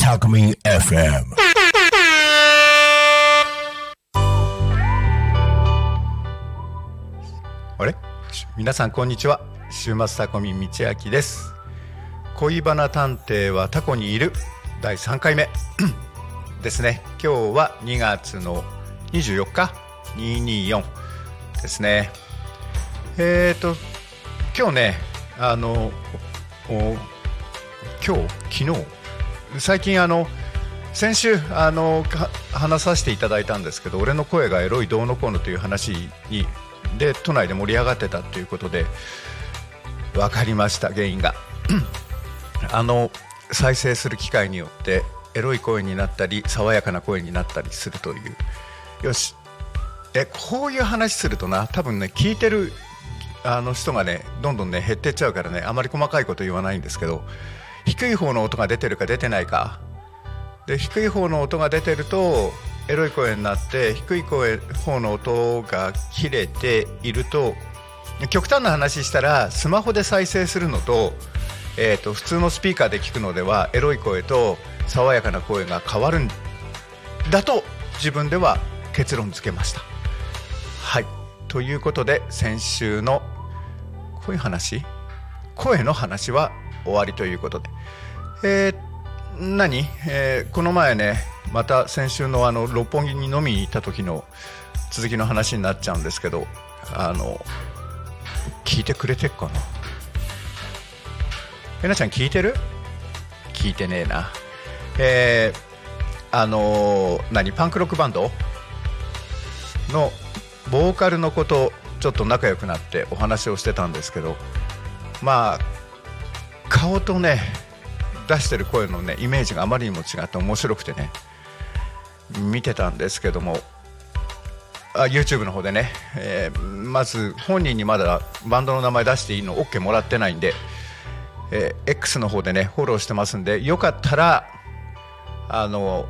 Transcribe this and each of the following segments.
タコミン FM あれ皆さんこんにちは。週末タコミ道明です。恋バナ探偵はタコにいる。第3回目。ですね。今日は2月の24日？224ですね。えっ、ー、と今日ねあの今日昨日最近あの先週あの話させていただいたんですけど俺の声がエロいどうのこうのという話にで都内で盛り上がってたということで分かりました原因が。あの再生する機会によってエロい声になったり爽やかな声になったりするという。よし。えこういう話するとな多分ね聞いてるあの人がねどんどんね減ってっちゃうからねあまり細かいこと言わないんですけど低い方の音が出てるか出てないかで低い方の音が出てるとエロい声になって低い声方の音が切れていると極端な話したらスマホで再生するのと,、えーと、普通のスピーカーで聞くのではエロい声と爽やかな声が変わるんだと自分では結論付けました。はいということで先週のこういう話？声の話は終わりということで、えー、何、えー、この前ねまた先週のあの六本木に飲みに行った時の続きの話になっちゃうんですけどあの聞いてくれてっかな？えなちゃん聞いてる？聞いてねえな。えー、あの何？パンクロックバンド？のボーカルのことちょっと仲良くなってお話をしてたんですけどまあ顔とね出してる声のねイメージがあまりにも違って面白くてね見てたんですけどもあ YouTube の方でね、えー、まず本人にまだバンドの名前出していいの OK もらってないんで、えー、X の方でねフォローしてますんでよかったらあの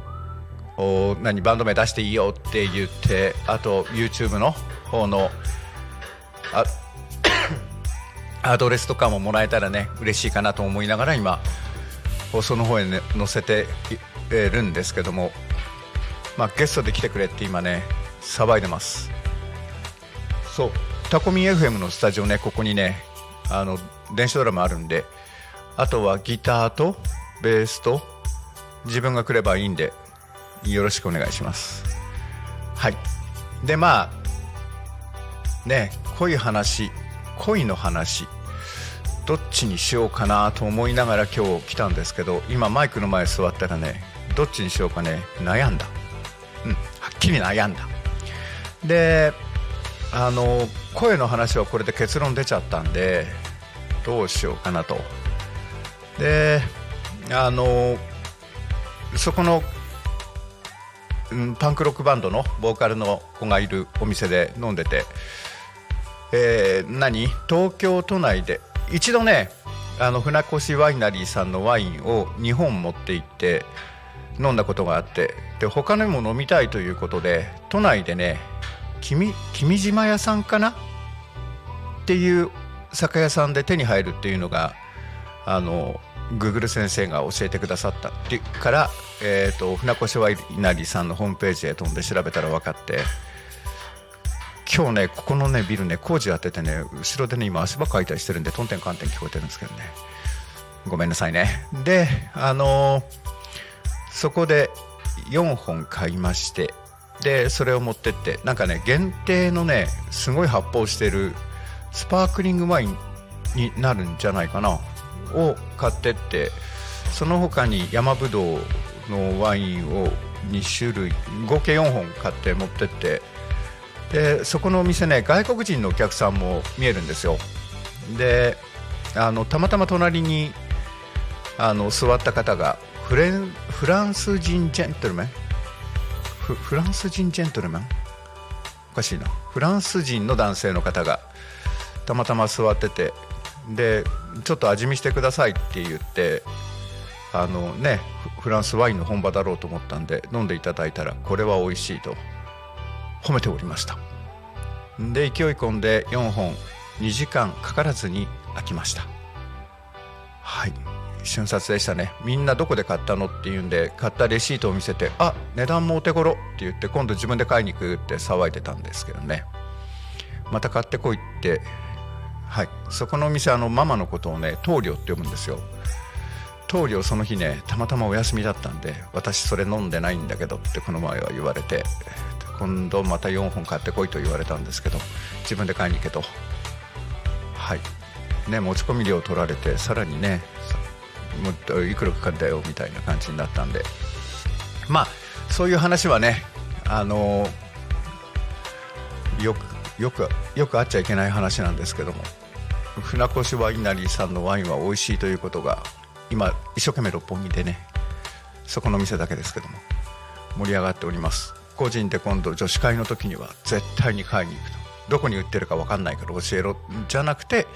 お何バンド名出していいよって言ってあと YouTube の方のあ アドレスとかももらえたらね嬉しいかなと思いながら今放送の方へ、ね、載せてるんですけども、まあ、ゲストで来てくれって今ね騒いでます。そうタコミン FM のスタジオねここにねあの電子ドラムあるんであとはギターとベースと自分が来ればいいんでよろしくお願いします。はい。でまあね濃い話恋の話どっちにしようかなと思いながら今日来たんですけど今マイクの前座ったらねどっちにしようかね悩んだ。うんはっきり悩んだ。であの声の話はこれで結論出ちゃったんでどうしようかなと。であのそこのうんパンクロックバンドのボーカルの子がいるお店で飲んでて、えー、何？東京都内で。一度ねあの船越ワイナリーさんのワインを2本持って行って飲んだことがあって。で他にも飲みたいということで都内でね君君島屋さんかな？っていう酒屋さんで手に入るっていうのがあのグーグル先生が教えてくださったってから、えーと、船越ワイナリーさんのホームページへ飛んで調べたら分かって今日ねここのねビルね工事やっててね後ろでね今足場かいたりしてるんでトンテンカンテン聞こえてるんですけどね。ごめんなさいね。であのー、そこで4本買いましてでそれを持ってってなんかね限定のねすごい発泡してるスパークリングワインになるんじゃないかなを買ってってその他に山ぶどうのワインを2種類合計4本買って持ってってでそこのお店ね外国人のお客さんも見えるんですよ。であのたまたま隣にあの座った方がフレンフランス人ジェントルメン？フランス人ジェントルメン？おかしいな。フランス人の男性の方がたまたま座っててでちょっと味見してくださいって言ってあのねフランスワインの本場だろうと思ったんで飲んでいただいたらこれは美味しいと褒めておりました。で勢い込んで4本2時間かからずに開きました。はい。瞬殺でしたね。みんなどこで買ったのっていうんで買ったレシートを見せてあ値段もお手頃って言って今度自分で買いに行くって騒いでたんですけどね。また買ってこいってはい。そこのお店あのママのことをね棟梁って呼ぶんですよ。棟梁その日ねたまたまお休みだったんで私それ飲んでないんだけどってこの前は言われて今度また4本買ってこいと言われたんですけど自分で買いに行けと。はい。ね持ち込み料取られてさらにねもっといくらかかったよみたいな感じになったんで。まあそういう話はねあのよくよくよくあっちゃいけない話なんですけども船越ワイナリーさんのワインは美味しいということが今一生懸命六本木でねそこの店だけですけども盛り上がっております。個人で今度女子会の時には絶対に買いに行くと。どこに売ってるか分かんないから教えろ。じゃなくて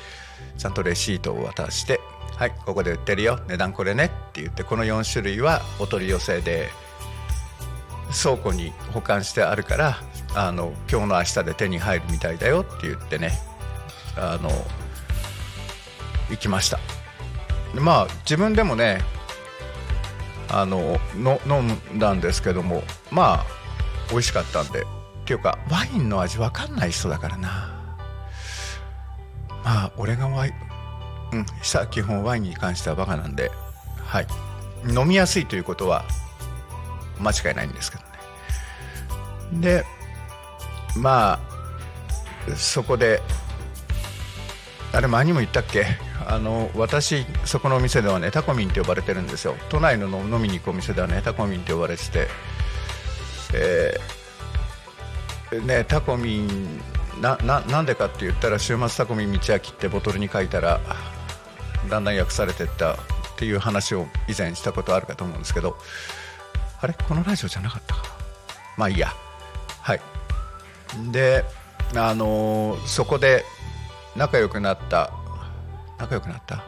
ちゃんとレシートを渡して「はいここで売ってるよ。値段これね」って言ってこの4種類はお取り寄せで倉庫に保管してあるからあの今日の明日で手に入るみたいだよ。って言ってねあの行きました。まあ自分でもねあのの飲んだんですけどもまあ美味しかったんで。っていうかワインの味分かんない人だからな。まあ俺がワインうんさ基本ワインに関してはバカなんではい。飲みやすいということは間違いないんですけどね。でまあそこであれ前にも言ったっけ？あの私そこのお店ではねタコミンって呼ばれてるんですよ。都内の飲みに行くお店ではねタコミンって呼ばれててえーね、タコミンなななんでかって言ったら週末タコミン道明ってボトルに書いたらだんだん訳されてったっていう話を以前したことあるかと思うんですけどあれこのラジオじゃなかったかな？まあいいや。はい。であのーそこで仲良くなった。仲良くなった？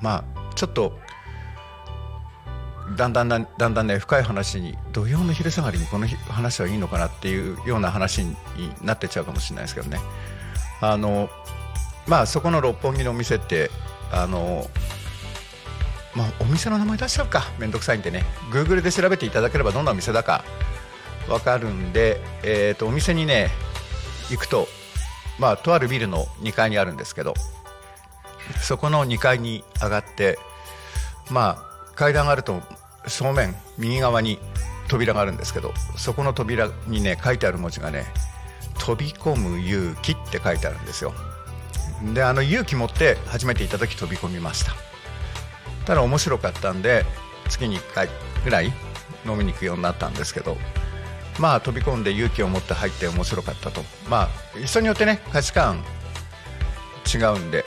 まあちょっとだんだんだんだんだんね深い話に土曜の昼下がりにこの話はいいのかなっていうような話になってちゃうかもしれないですけどね。あのまあそこの六本木のお店ってあのまあお店の名前出しちゃうか。めんどくさいんでね。Google で調べていただければどんなお店だかわかるんで、えー、とお店にね行くとまあとあるビルの2階にあるんですけどそこの2階に上がってまあ階段があると正面右側に扉があるんですけどそこの扉にね書いてある文字がね「飛び込む勇気」って書いてあるんですよ。であの勇気持って初めていた時飛び込みました。ただ面白かったんで月に1回ぐらい飲みに行くようになったんですけどまあ飛び込んで勇気を持って入って面白かったと。まあ人によってね価値観違うんで。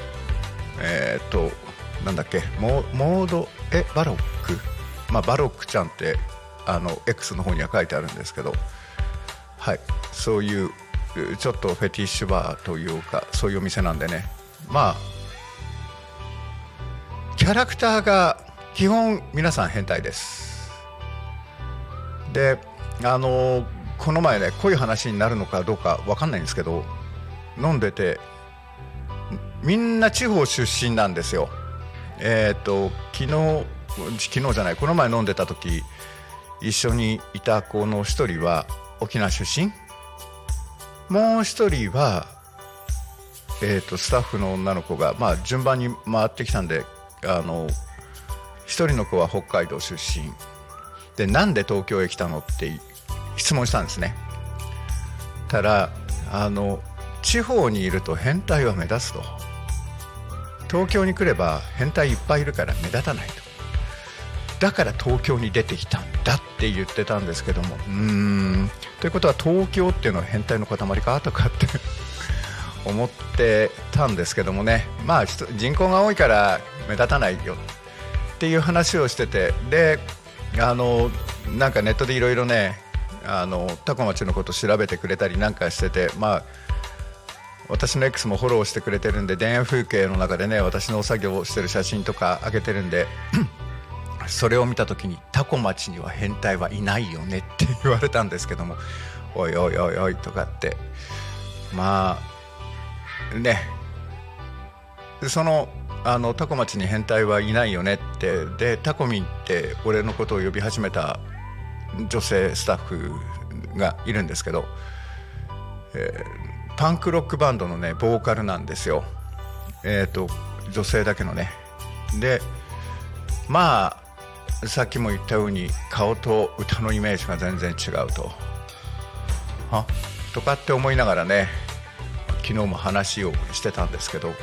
えーっとなんだっけモモードえバロック？まあバロックちゃんってあの X の方には書いてあるんですけど。はい。そういうちょっとフェティッシュバーというかそういうお店なんでね。まあキャラクターが基本皆さん変態です。であのこの前ねこうい話になるのかどうか分かんないんですけど飲んでてみんな地方出身なんですよ。えっ、と昨日昨日じゃないこの前飲んでた時一緒にいた子の一人は沖縄出身。もう一人は、えー、とスタッフの女の子が、まあ、順番に回ってきたんであの一人の子は北海道出身。でなんで東京へ来たのって質問したんですね。たらあの地方にいると変態は目立つと。東京に来れば変態いっぱいいるから目立たないと。だから東京に出てきたんだって言ってたんですけども。うん。ということは東京っていうのは変態の塊かとかって 思ってたんですけどもね。まあ人人口が多いから目立たないよ。っていう話をしてて。であのなんかネットでいろいろねあのタコ町のこと調べてくれたりなんかしててまあ私の X もフォローしてくれてるんで田園風景の中でね私のお作業をしてる写真とか上げてるんで それを見た時にタコ町には変態はいないよねって言われたんですけどもおいおいおいおいとかって。まあね。そのあのタコ町に変態はいないよねって。でタコミンって俺のことを呼び始めた女性スタッフがいるんですけど、えー、パンクロックバンドのねボーカルなんですよ。えっ、ー、と女性だけのね。でまあさっきも言ったように顔と歌のイメージが全然違うと。あとかって思いながらね昨日も話をしてたんですけど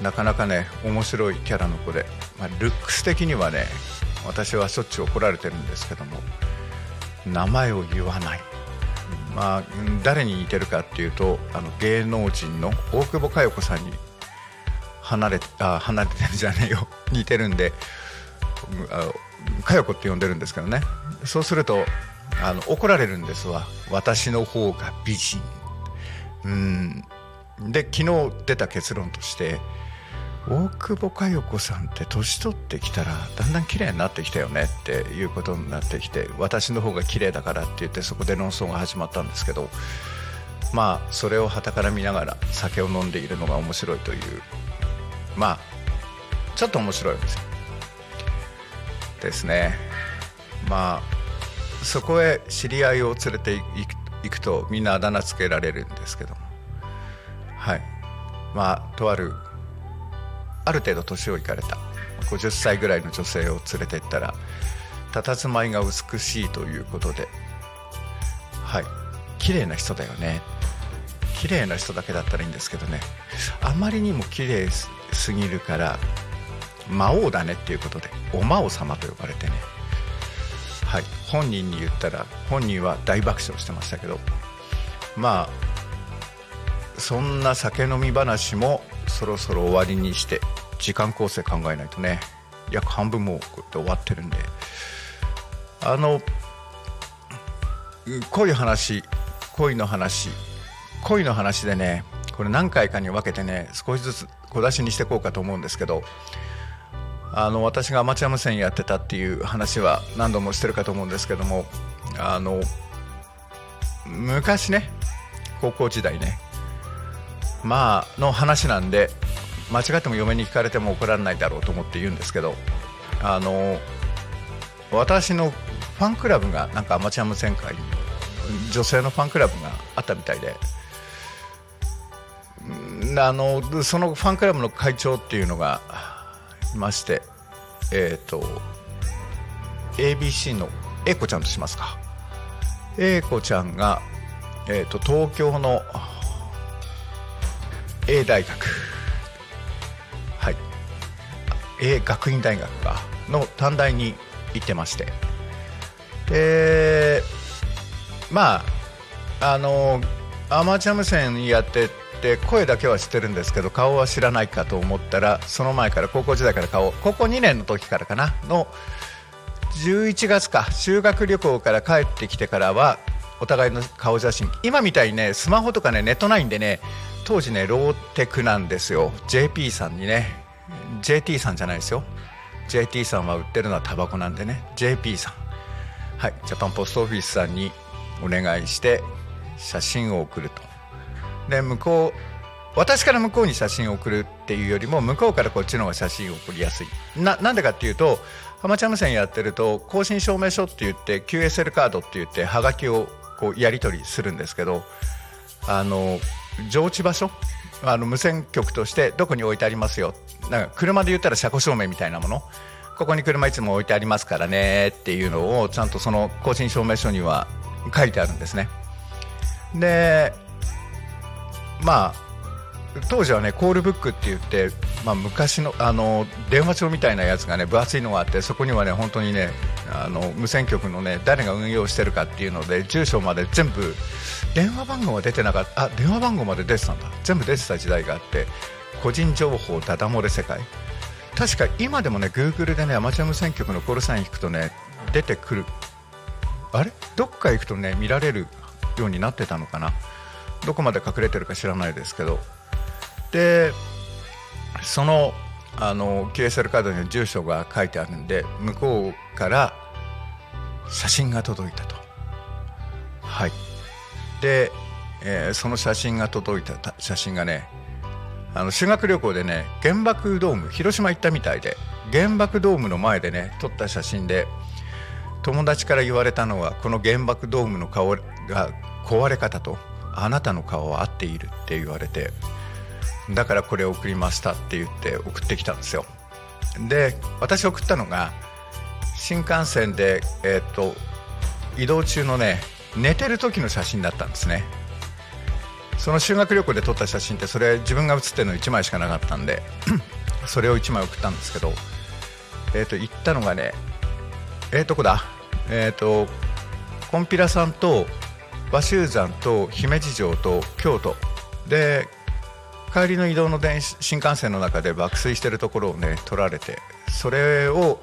なかなかね面白いキャラの子で、まあ、ルックス的にはね私はしょっちゅう怒られてるんですけども名前を言わない、まあ、誰に似てるかっていうとあの芸能人の大久保佳代子さんに離れあ離れてるじゃねえよ。似てるんで佳代子って呼んでるんですけどね。そうするとあの怒られるんですわ。私の方が美人。うん。で昨日出た結論として大久保佳代子さんって年取ってきたらだんだん綺麗になってきたよねっていうことになってきて私の方が綺麗だからって言ってそこで論争が始まったんですけどまあそれを傍から見ながら酒を飲んでいるのが面白いというまあちょっと面白いですですね。まあそこへ知り合いを連れていくとみんなあだ名つけられるんですけども。はい。まあとあるある程度年をいかれた。50歳ぐらいの女性を連れて行ったら佇まいが美しいということで。はい。綺麗な人だよね。綺麗な人だけだったらいいんですけどね。あまりにも綺麗すぎるから魔王だねっていうことでお魔王様と呼ばれてね。はい。本人に言ったら本人は大爆笑してましたけど。まあそんな酒飲み話もそろそろ終わりにして時間構成考えないとね。約半分もうこうやって終わってるんで。あの恋話恋の話恋の話でねこれ何回かに分けてね少しずつ小出しにしていこうかと思うんですけどあの私がアマチュア無線やってたっていう話は何度もしてるかと思うんですけどもあの昔ね高校時代ねまあの話なんで間違っても嫁に聞かれても怒られないだろうと思って言うんですけどあの私のファンクラブがなんかアマチュア無線会に女性のファンクラブがあったみたいで。あのそのファンクラブの会長っていうのがいましてえっ、ー、と ABC の A 子ちゃんとしますか。A 子ちゃんが、えーと東京の A 大学。はい。A 学院大学か。の短大に行ってまして。でまああのアマチュア無線やってて声だけは知ってるんですけど顔は知らないかと思ったらその前から高校時代から顔高校2年の時からかな。の11月か。修学旅行から帰ってきてからはお互いの顔写真。今みたいにねスマホとかねネットないんでね当時ねローテクなんですよ。JP さんにね JT さんじゃないですよ。JT さんは売ってるのはタバコなんでね。JP さん。はいジャパンポストオフィスさんにお願いして写真を送ると。で向こう私から向こうに写真を送るっていうよりも向こうからこっちの方が写真を送りやすい。ななんでかっていうとアマチュア無線やってると更新証明書って言って QSL カードって言ってはがきをこうやり取りするんですけどあの上智場所？あの無線局としてどこに置いてありますよ？なんか車で言ったら車庫証明みたいなもの？ここに車いつも置いてありますからねっていうのをちゃんとその更新証明書には書いてあるんですね。でまあ当時はねコールブックって言って、まあ、昔のあの電話帳みたいなやつがね分厚いのがあってそこにはね本当にねあの無線局のね誰が運用してるかっていうので住所まで全部電話番号は出てなかった。あ電話番号まで出てたんだ。全部出てた時代があって個人情報ダダ漏れ世界。確か今でもね Google でねアマチュア無線局のコールサイン引くとね出てくる。あれ？どっか行くとね見られるようになってたのかな。どこまで隠れてるか知らないですけど。でそのあの QSL カードに住所が書いてあるんで向こうから写真が届いたと。はい。で、えー、その写真が届いた写真がねあの修学旅行でね原爆ドーム広島行ったみたいで原爆ドームの前でね撮った写真で友達から言われたのはこの原爆ドームの顔が壊れ方とあなたの顔は合っているって言われてだからこれを送りましたって言って送ってきたんですよ。で私送ったのが新幹線で、えー、と移動中のね寝てる時の写真だったんですね。その修学旅行で撮った写真ってそれ自分が写ってるの1枚しかなかったんで それを1枚送ったんですけどえっ、ー、と行ったのがねえー、どこだ。えっ、ー、とコンピラさんと和州山と姫路城と京都。で帰りの移動の電新幹線の中で爆睡してるところをね撮られてそれを、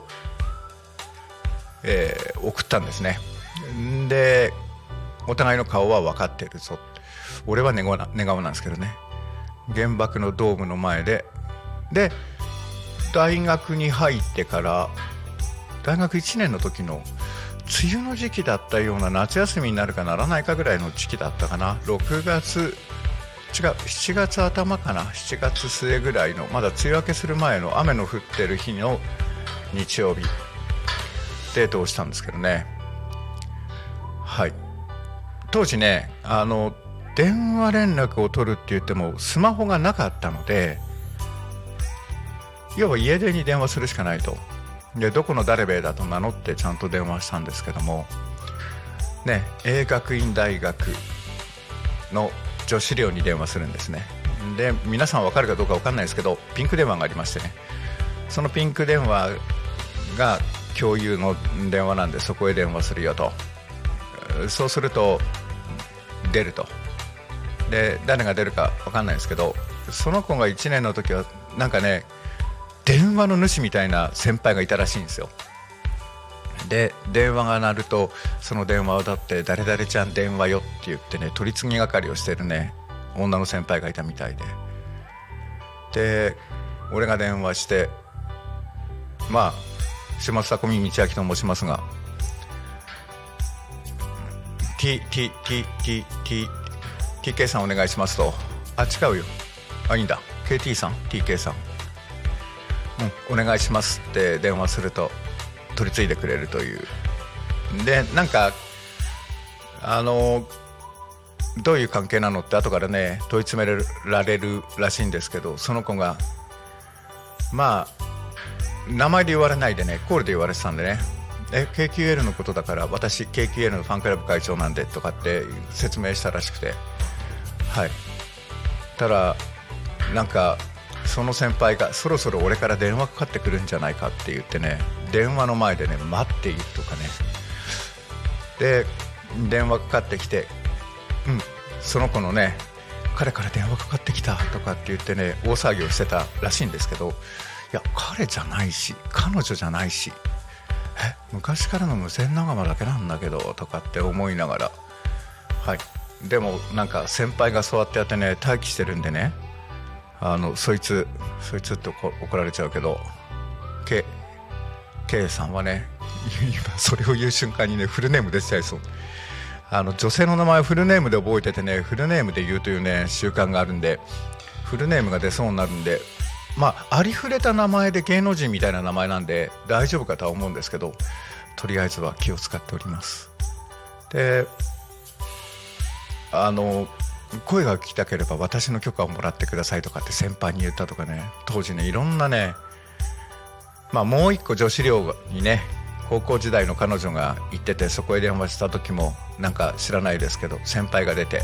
えー、送ったんですね。でお互いの顔は分かってるぞ。俺は寝顔な寝顔なんですけどね。原爆のドームの前で。で大学に入ってから大学1年の時の梅雨の時期だったような夏休みになるかならないかぐらいの時期だったかな。6月違う7月頭かな。7月末ぐらいのまだ梅雨明けする前の雨の降ってる日の日曜日。デートをしたんですけどね。はい。当時ねあの電話連絡を取るって言ってもスマホがなかったので要は家出に電話するしかないと。でどこの誰べだと名乗ってちゃんと電話したんですけどもね A 学院大学の女子寮に電話するんですね。で皆さん分かるかどうか分かんないですけどピンク電話がありましてね。そのピンク電話が共有の電話なんでそこへ電話するよと。そうすると出ると。で誰が出るか分かんないですけどその子が1年の時はなんかね電話の主みたいな先輩がいたらしいんですよ。で電話が鳴るとその電話をだって「誰々ちゃん電話よ」って言ってね取り次ぎ係をしてるね女の先輩がいたみたいで。で俺が電話してまあ島津み道明と申しますが T T T T T TK さんお願いしますと。あ違うよ。あいいんだ。KT さん TK さん。うんお願いしますって電話すると取り次いでくれるという。でなんかあのどういう関係なのって後からね問い詰められるらしいんですけどその子がまあ名前で言われないでねコールで言われてたんでね。え KQL のことだから私 KQL のファンクラブ会長なんでとかって説明したらしくて。はい。ただなんかその先輩がそろそろ俺から電話かかってくるんじゃないかって言ってね電話の前でね待っているとかね。で電話かかってきてうんその子のね彼から電話かかってきたとかって言ってね大騒ぎをしてたらしいんですけどいや彼じゃないし彼女じゃないしえ昔からの無線仲間だけなんだけどとかって思いながら。はい。でもなんか先輩がそうやってやってね待機してるんでねあのそいつそいつって怒られちゃうけど K, K さんはね今それを言う瞬間にねフルネーム出ちゃいそう。あの女性の名前をフルネームで覚えててねフルネームで言うというね習慣があるんでフルネームが出そうになるんでまあありふれた名前で芸能人みたいな名前なんで大丈夫かとは思うんですけどとりあえずは気を使っております。であの声が聞きたければ私の許可をもらってくださいとかって先輩に言ったとかね当時ねいろんなねまあもう一個女子寮にね高校時代の彼女が行っててそこへ電話した時もなんか知らないですけど先輩が出て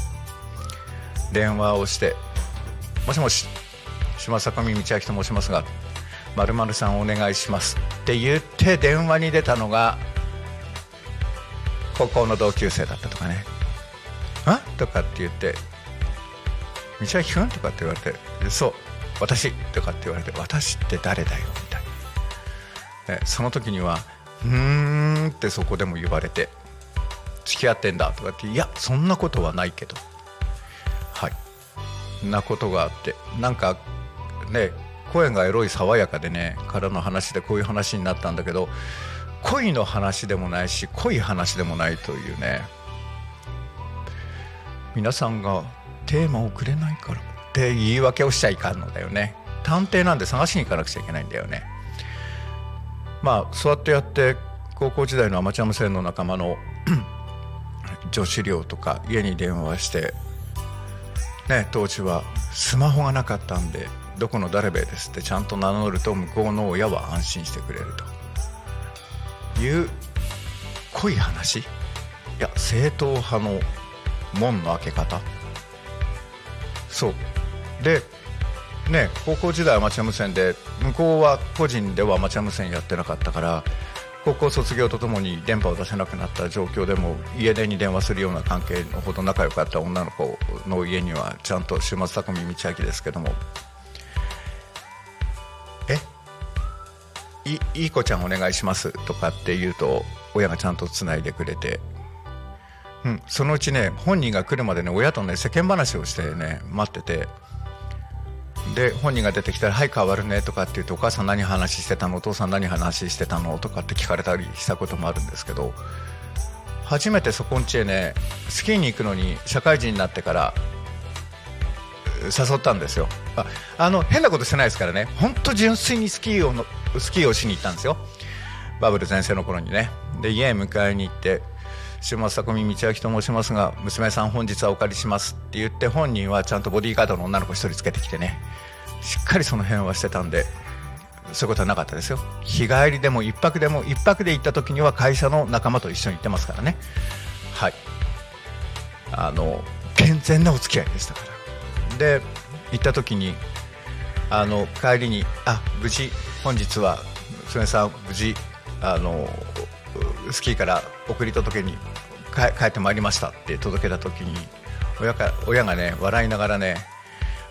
電話をして「もしもし島坂上道明と申しますが〇〇さんお願いします」って言って電話に出たのが高校の同級生だったとかね。あ？とかって言って「道明君?」とかって言われて「そう私」とかって言われて「私って誰だよ」みたいな、ね、その時には「うーん」ってそこでも言われて「付き合ってんだ」とかって「いやそんなことはないけど」はい。なことがあってなんかね声がエロい爽やかでねからの話でこういう話になったんだけど恋の話でもないし濃い話でもないというね皆さんがテーマをくれないからって言い訳をしちゃいかんのだよね。探偵なんで探しに行かなくちゃいけないんだよね。まあそうやってやって高校時代のアマチュア無線の仲間の 女子寮とか家に電話してね当時はスマホがなかったんでどこの誰べですってちゃんと名乗ると向こうの親は安心してくれると。いう濃い話？いや正統派の門の開け方？そう。でね高校時代アマチュア無線で向こうは個人ではアマチュア無線やってなかったから高校卒業とともに電波を出せなくなった状況でも家電に電話するような関係のほど仲良かった女の子の家にはちゃんと週末匠道明ですけどもいいい子ちゃんお願いしますとかって言うと親がちゃんとつないでくれて、うん、そのうちね本人が来るまでね親とね世間話をしてね待ってて。で本人が出てきたら「はい変わるね」とかって言うと「お母さん何話してたのお父さん何話してたの?」とかって聞かれたりしたこともあるんですけど初めてそこんちへねスキーに行くのに社会人になってから誘ったんですよ。ああの変なことしてないですからね。本当純粋にスキーをのスキーをしに行ったんですよ。バブル全盛の頃にね。で家へ迎えに行って島松匠道明と申しますが娘さん本日はお借りしますって言って本人はちゃんとボディーガードの女の子一人つけてきてね。しっかりその辺はしてたんでそういうことはなかったですよ。日帰りでも一泊でも一泊で行った時には会社の仲間と一緒に行ってますからね。はい。あの健全なお付き合いでしたから。で行った時にあの帰りに「あ無事本日は娘さん無事あのスキーから送り届けに帰ってまいりましたって届けた時に親か親がね笑いながらね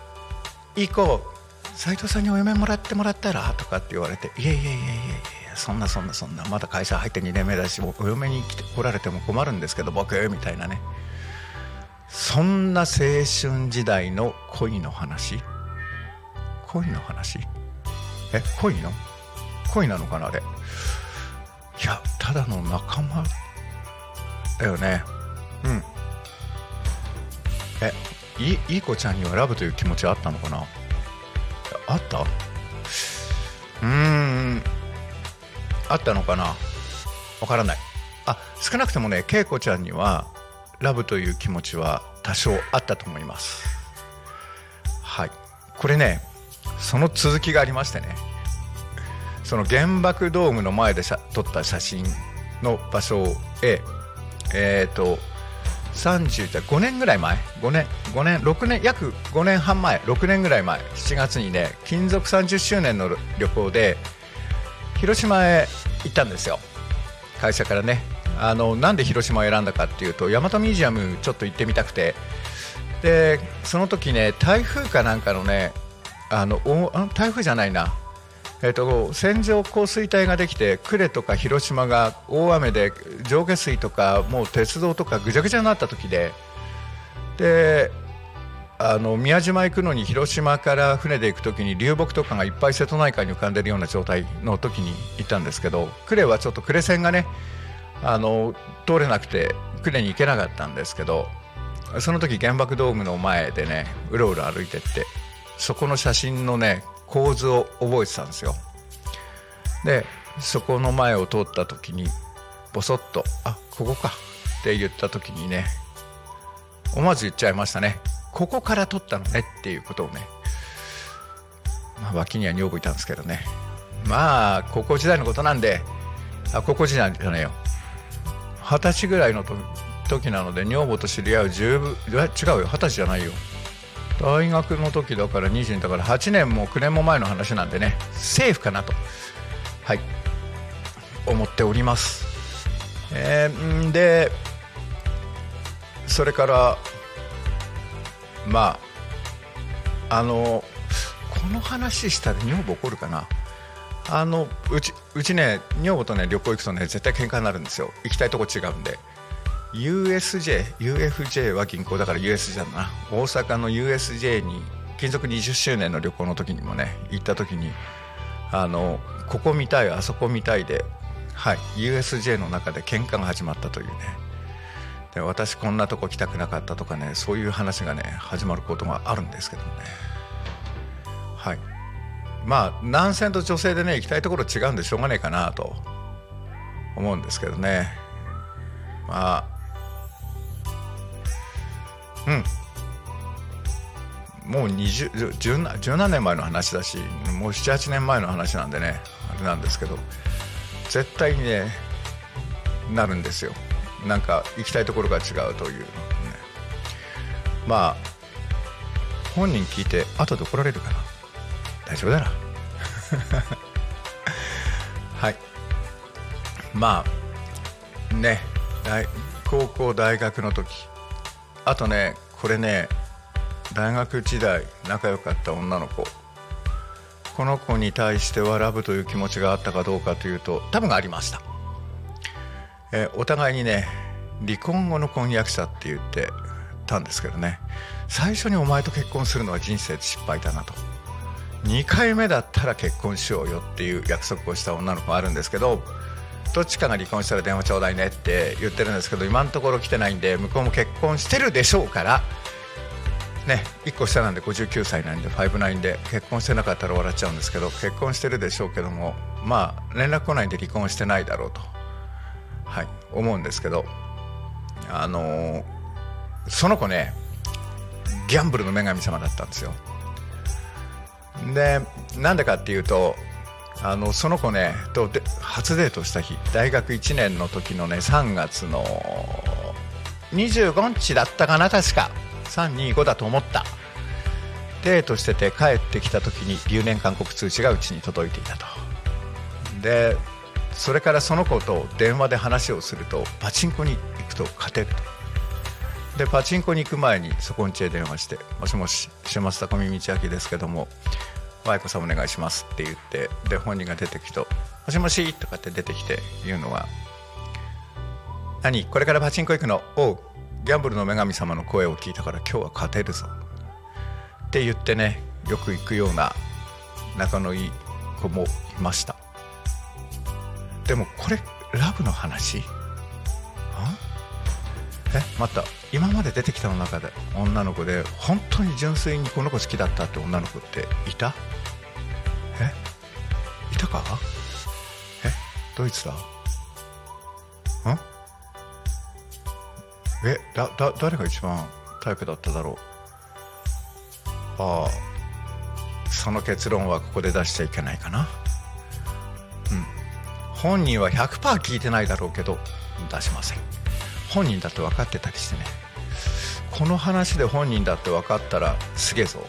「いい子斉藤さんにお嫁もらってもらったら?」とかって言われて「いやいやいやいやいやそんなそんなそんなまだ会社入って2年目だしお嫁に来て来られても困るんですけど僕」みたいなね。そんな青春時代の恋の話。恋の話？え恋の？恋なのかなあれ？いやただの仲間だよね。うん。えいいい子ちゃんにはラブという気持ちはあったのかな？あった？うーん。あったのかな？わからない。あ少なくともね恵子ちゃんにはラブという気持ちは多少あったと思います。はい。これねその続きがありましてね。その原爆ドームの前で撮った写真の場所へえ、ー、と30じゃ5年ぐらい前5年5年6年約5年半前6年ぐらい前7月にね勤続30周年の旅行で広島へ行ったんですよ。会社からね。あのなんで広島を選んだかっていうと大和ミュージアムちょっと行ってみたくて。でその時ね台風かなんかのねあの台風じゃないな。えーと、線状降水帯ができて呉とか広島が大雨で上下水とかもう鉄道とかぐちゃぐちゃになった時でであの宮島行くのに広島から船で行く時に流木とかがいっぱい瀬戸内海に浮かんでるような状態の時に行ったんですけど呉はちょっと呉線がねあの通れなくて呉に行けなかったんですけどその時原爆ドームの前でねうろうろ歩いてってそこの写真のね構図を覚えてたんですよ。でそこの前を通った時にボソッと「あここか」って言った時にね思わず言っちゃいましたね。ここから撮ったのねっていうことをね、まあ、脇には女房いたんですけどね。まあ高校時代のことなんであ高校時代じゃないよ。二十歳ぐらいの時なので女房と知り合う十分違うよ。二十歳じゃないよ。大学の時だから20だから8年も9年も前の話なんでね。セーフかなと。はい。思っております、えー、でそれからまああのこの話したら女房怒るかな。あのうちうちね女房とね旅行行くとね絶対喧嘩になるんですよ。行きたいとこ違うんで。USJ、UFJ は銀行だから USJ だな。大阪の USJ に勤続20周年の旅行の時にもね行った時にあのここ見たいあそこ見たいで、はい、USJ の中で喧嘩が始まったというね。で私こんなとこ来たくなかったとかねそういう話がね始まることがあるんですけどね。はい。まあ男性と女性でね行きたいところ違うんでしょうがねえかなと思うんですけどね。まあうん。もう20十十何年前の話だしもう78年前の話なんでねあれなんですけど絶対にねなるんですよ。なんか行きたいところが違うという、ね、まあ本人聞いて後で怒られるかな。大丈夫だな。はい。まあね高校大学の時。あとねこれね大学時代仲良かった女の子。この子に対してはラブという気持ちがあったかどうかというと多分ありました、えお互いにね離婚後の婚約者って言ってたんですけどね。最初にお前と結婚するのは人生で失敗だなと。2回目だったら結婚しようよっていう約束をした女の子があるんですけどどっちかが離婚したら電話ちょうだいねって言ってるんですけど今のところ来てないんで向こうも結婚してるでしょうからね、1個下なんで59歳なんで59で結婚してなかったら笑っちゃうんですけど結婚してるでしょうけどもまあ連絡来ないんで離婚してないだろうと、はい、思うんですけどあのー、その子ねギャンブルの女神様だったんですよ。でなんでかっていうとあのその子ねと初デートした日大学1年の時のね3月の25日だったかな確か。325だと思った。デートしてて帰ってきた時に留年勧告通知がうちに届いていたと。でそれからその子と電話で話をするとパチンコに行くと勝てるとでパチンコに行く前にそこんちへ電話して「もしもし週末高見道明ですけども。舞子さんお願いします」って言ってで本人が出てきと「もしもし」とかって出てきて言うのは「何？これからパチンコ行くのおうギャンブルの女神様の声を聞いたから今日は勝てるぞって言ってねよく行くような仲のいい子もいました。でもこれラブの話？えまた今まで出てきたの中で女の子で本当に純粋にこの子好きだったって女の子っていた？え？いたか？え？ドイツだ？ん？えだだ誰が一番タイプだっただろう？ああその結論はここで出しちゃいけないかな。うん。本人は100%聞いてないだろうけど出しません。本人だって分かってたりしてね。この話で本人だって分かったらすげえぞ。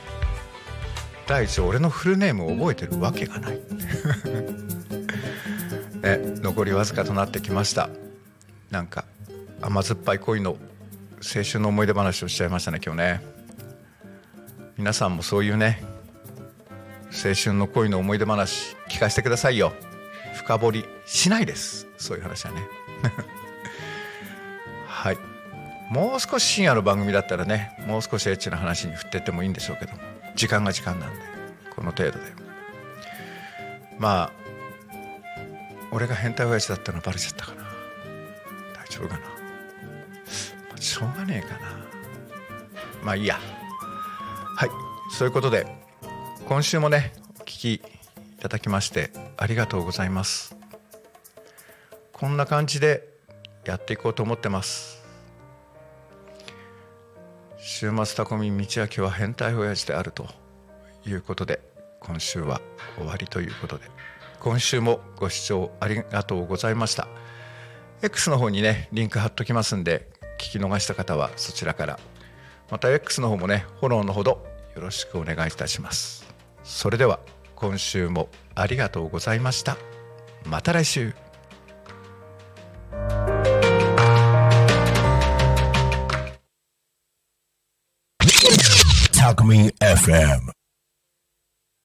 第一俺のフルネームを覚えてるわけがない。え残りわずかとなってきました。なんか甘酸っぱい恋の青春の思い出話をしちゃいましたね今日ね。皆さんもそういうね青春の恋の思い出話聞かせてくださいよ。深掘りしないです。そういう話はね。はい。もう少し深夜の番組だったらねもう少しエッチな話に振ってってもいいんでしょうけど時間が時間なんでこの程度で。まあ俺が変態親父だったのバレちゃったかな。大丈夫かな。しょうがねえかな。まあいいや。はい。そういうことで今週もねお聞きいただきましてありがとうございます。こんな感じでやっていこうと思ってます。週末タコミ道明は変態親父であるということで今週は終わりということで。今週もご視聴ありがとうございました。X の方にねリンク貼っときますんで聞き逃した方はそちらから。また X の方もねフォローのほどよろしくお願いいたします。それでは今週もありがとうございました。また来週。タクミン FM